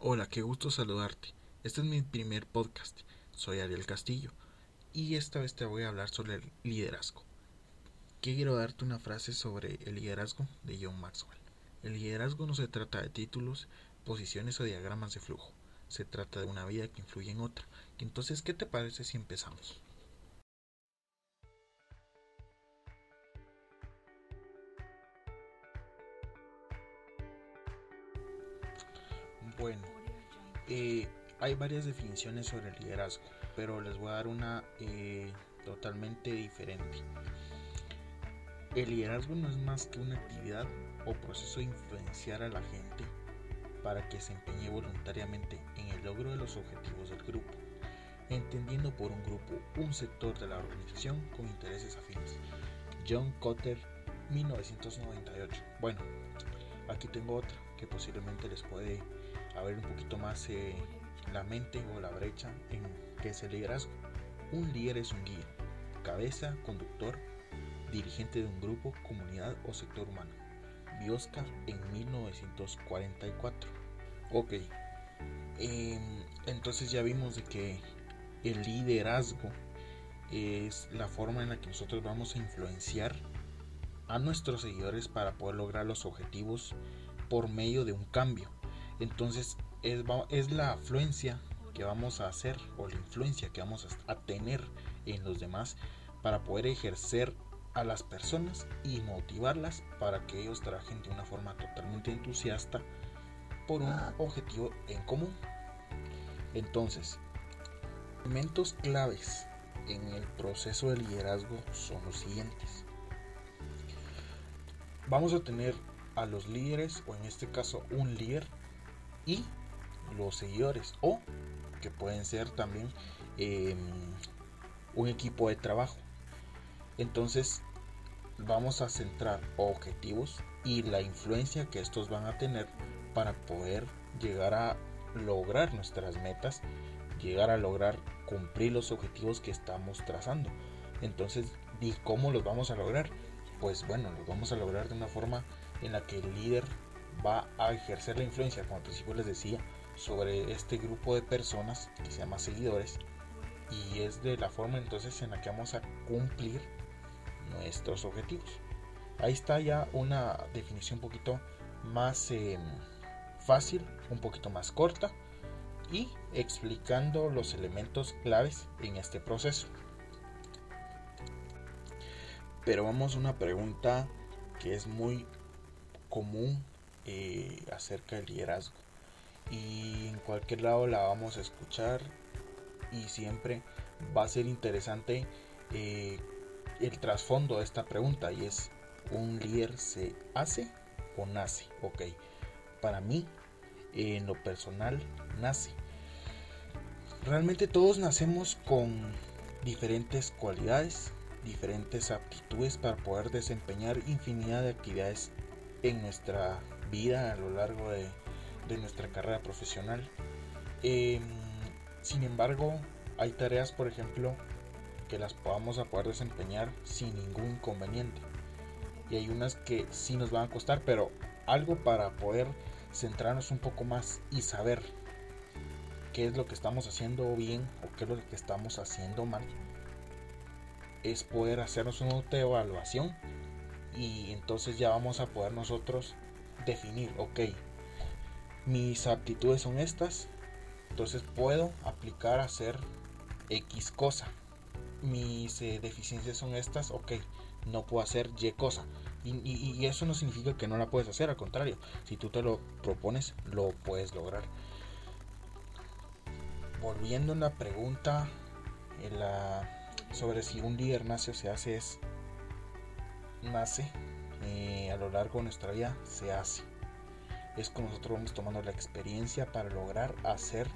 Hola, qué gusto saludarte. Este es mi primer podcast. Soy Ariel Castillo y esta vez te voy a hablar sobre el liderazgo. Quiero darte una frase sobre el liderazgo de John Maxwell. El liderazgo no se trata de títulos, posiciones o diagramas de flujo. Se trata de una vida que influye en otra. Entonces, ¿qué te parece si empezamos? Bueno, eh, hay varias definiciones sobre el liderazgo, pero les voy a dar una eh, totalmente diferente. El liderazgo no es más que una actividad o proceso de influenciar a la gente para que se empeñe voluntariamente en el logro de los objetivos del grupo, entendiendo por un grupo un sector de la organización con intereses afines. John Cotter, 1998. Bueno, aquí tengo otra que posiblemente les puede abrir un poquito más eh, la mente o la brecha en qué es el liderazgo. Un líder es un guía, cabeza, conductor, dirigente de un grupo, comunidad o sector humano. Biosca en 1944. Ok, em, entonces ya vimos de que el liderazgo es la forma en la que nosotros vamos a influenciar a nuestros seguidores para poder lograr los objetivos por medio de un cambio. Entonces es, la afluencia que vamos a hacer o la influencia que vamos a tener en los demás para poder ejercer a las personas y motivarlas para que ellos trabajen de una forma totalmente entusiasta por un objetivo en común. Entonces, elementos claves en el proceso de liderazgo son los siguientes. Vamos a tener a los líderes, o en este caso un líder, y los seguidores, o que pueden ser también em, un equipo de trabajo. Entonces, vamos a centrar objetivos y la influencia que estos van a tener para poder llegar a lograr nuestras metas, llegar a lograr cumplir los objetivos que estamos trazando. Entonces, ¿y cómo los vamos a lograr? Pues bueno, los vamos a lograr de una forma en la que el líder va a ejercer la influencia, como al les decía, sobre este grupo de personas que se llama seguidores y es de la forma entonces en la que vamos a cumplir nuestros objetivos. Ahí está ya una definición un poquito más em, fácil, un poquito más corta y explicando los elementos claves en este proceso. Pero vamos a una pregunta que es muy común eh, acerca del liderazgo. Y en cualquier lado la vamos a escuchar y siempre va a ser interesante eh, el trasfondo de esta pregunta y es, ¿un líder se hace o nace? Ok, para mí, en lo personal, nace. Realmente todos nacemos con diferentes cualidades, diferentes aptitudes para poder desempeñar infinidad de actividades en nuestra vida a lo largo de, nuestra carrera profesional. Em, sin embargo, hay tareas, por ejemplo, que las podamos poder desempeñar sin ningún inconveniente. Y hay unas que sí nos van a costar, pero algo para poder centrarnos un poco más y saber qué es lo que estamos haciendo bien o qué es lo que estamos haciendo mal. Es poder hacernos una autoevaluación y entonces ya vamos a poder nosotros definir, ok, mis aptitudes son estas, entonces puedo aplicar a hacer X cosa mis eh, deficiencias son estas, ok, no puedo hacer Y cosa. Y, eso no significa que no la puedes hacer, al contrario, si tú te lo propones, lo puedes lograr. Volviendo a la pregunta la, sobre si un líder nace o se hace, es nace eh, a lo largo de nuestra vida, se hace. Es como nosotros vamos tomando la experiencia para lograr hacer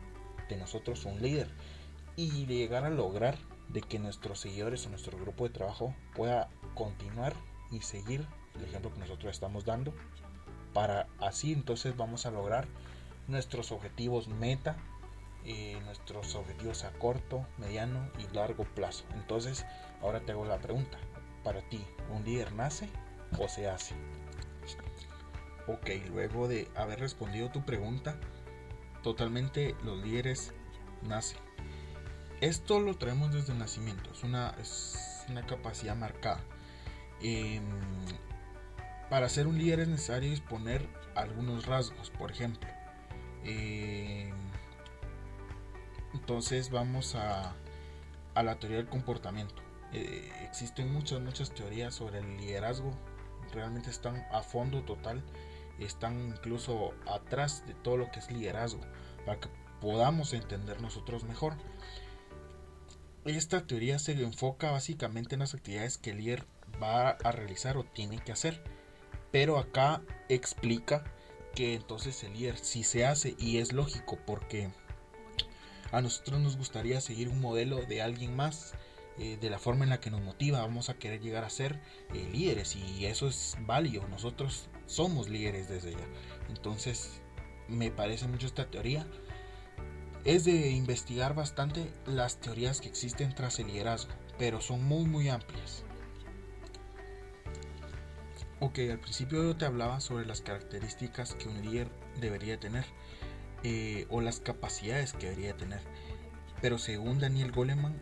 de nosotros un líder y llegar a lograr de que nuestros seguidores o nuestro grupo de trabajo pueda continuar y seguir el ejemplo que nosotros estamos dando para así entonces vamos a lograr nuestros objetivos meta eh, nuestros objetivos a corto mediano y largo plazo. Entonces ahora te hago la pregunta. Para ti un líder nace o se hace ok luego de haber respondido tu pregunta totalmente los líderes nacen. Esto lo traemos desde el nacimiento, es una, es una capacidad marcada. Em, para ser un líder es necesario disponer algunos rasgos, por ejemplo. Em, entonces vamos a, a, la teoría del comportamiento. Eh, existen muchas, muchas teorías sobre el liderazgo. Realmente están a fondo total. Están incluso atrás de todo lo que es liderazgo. Para que podamos entender nosotros mejor. Esta teoría se enfoca básicamente en las actividades que el líder va a realizar o tiene que hacer. Pero acá explica que entonces el líder sí se hace y es lógico porque a nosotros nos gustaría seguir un modelo de alguien más eh, de la forma en la que nos motiva. Vamos a querer llegar a ser eh, líderes y eso es válido. Nosotros somos líderes desde ya. Entonces me parece mucho esta teoría. Es de investigar bastante las teorías que existen tras el liderazgo, pero son muy muy amplias. Ok, al principio yo te hablaba sobre las características que un líder debería tener eh, o las capacidades que debería tener. Pero según Daniel Goleman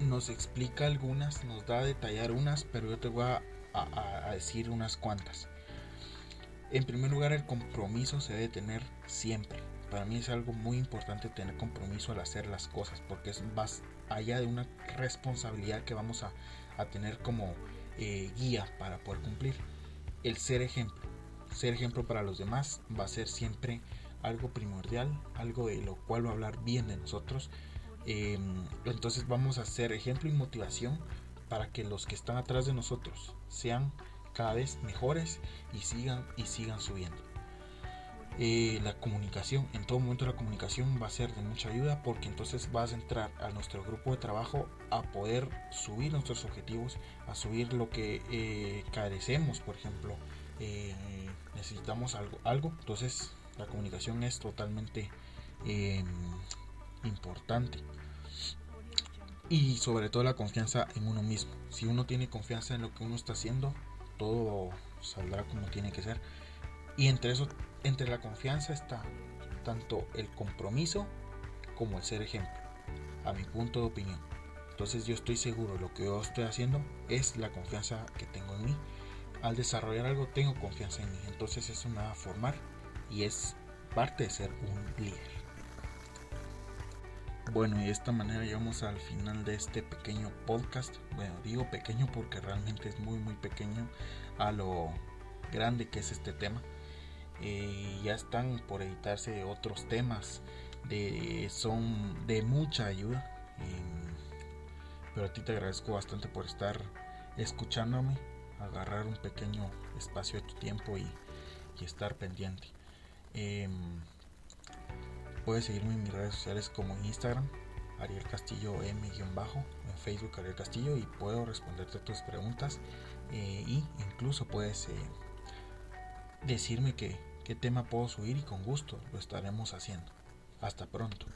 nos explica algunas, nos da a detallar unas, pero yo te voy a, decir unas cuantas. En primer lugar, el compromiso se debe tener siempre. Para mí es algo muy importante tener compromiso al hacer las cosas, porque es más allá de una responsabilidad que vamos a, a tener como eh, guía para poder cumplir. El ser ejemplo. Ser ejemplo para los demás va a ser siempre algo primordial, algo de lo cual va a hablar bien de nosotros. Em, entonces vamos a ser ejemplo y motivación para que los que están atrás de nosotros sean cada vez mejores y sigan y sigan subiendo. Eh, la comunicación, en todo momento la comunicación va a ser de mucha ayuda porque entonces vas a entrar a nuestro grupo de trabajo a poder subir nuestros objetivos, a subir lo que eh, carecemos, por ejemplo, eh, necesitamos algo, algo, entonces la comunicación es totalmente em, importante y sobre todo la confianza en uno mismo. Si uno tiene confianza en lo que uno está haciendo, todo saldrá como tiene que ser. Y entre eso entre la confianza está tanto el compromiso como el ser ejemplo, a mi punto de opinión. Entonces yo estoy seguro, lo que yo estoy haciendo es la confianza que tengo en mí. Al desarrollar algo tengo confianza en mí, entonces eso me va a formar y es parte de ser un líder. Bueno, y de esta manera llegamos al final de este pequeño podcast. Bueno, digo pequeño porque realmente es muy muy pequeño a lo grande que es este tema. Eh, ya están por editarse otros temas de son de mucha ayuda pero a ti te agradezco bastante por estar escuchándome agarrar un pequeño espacio de tu tiempo y, estar pendiente em, puedes seguirme en mis redes sociales como Instagram Ariel Castillo M-bajo en Facebook Ariel Castillo y puedo responderte tus preguntas eh, incluso puedes eh, decirme qué tema puedo subir y con gusto lo estaremos haciendo. Hasta pronto.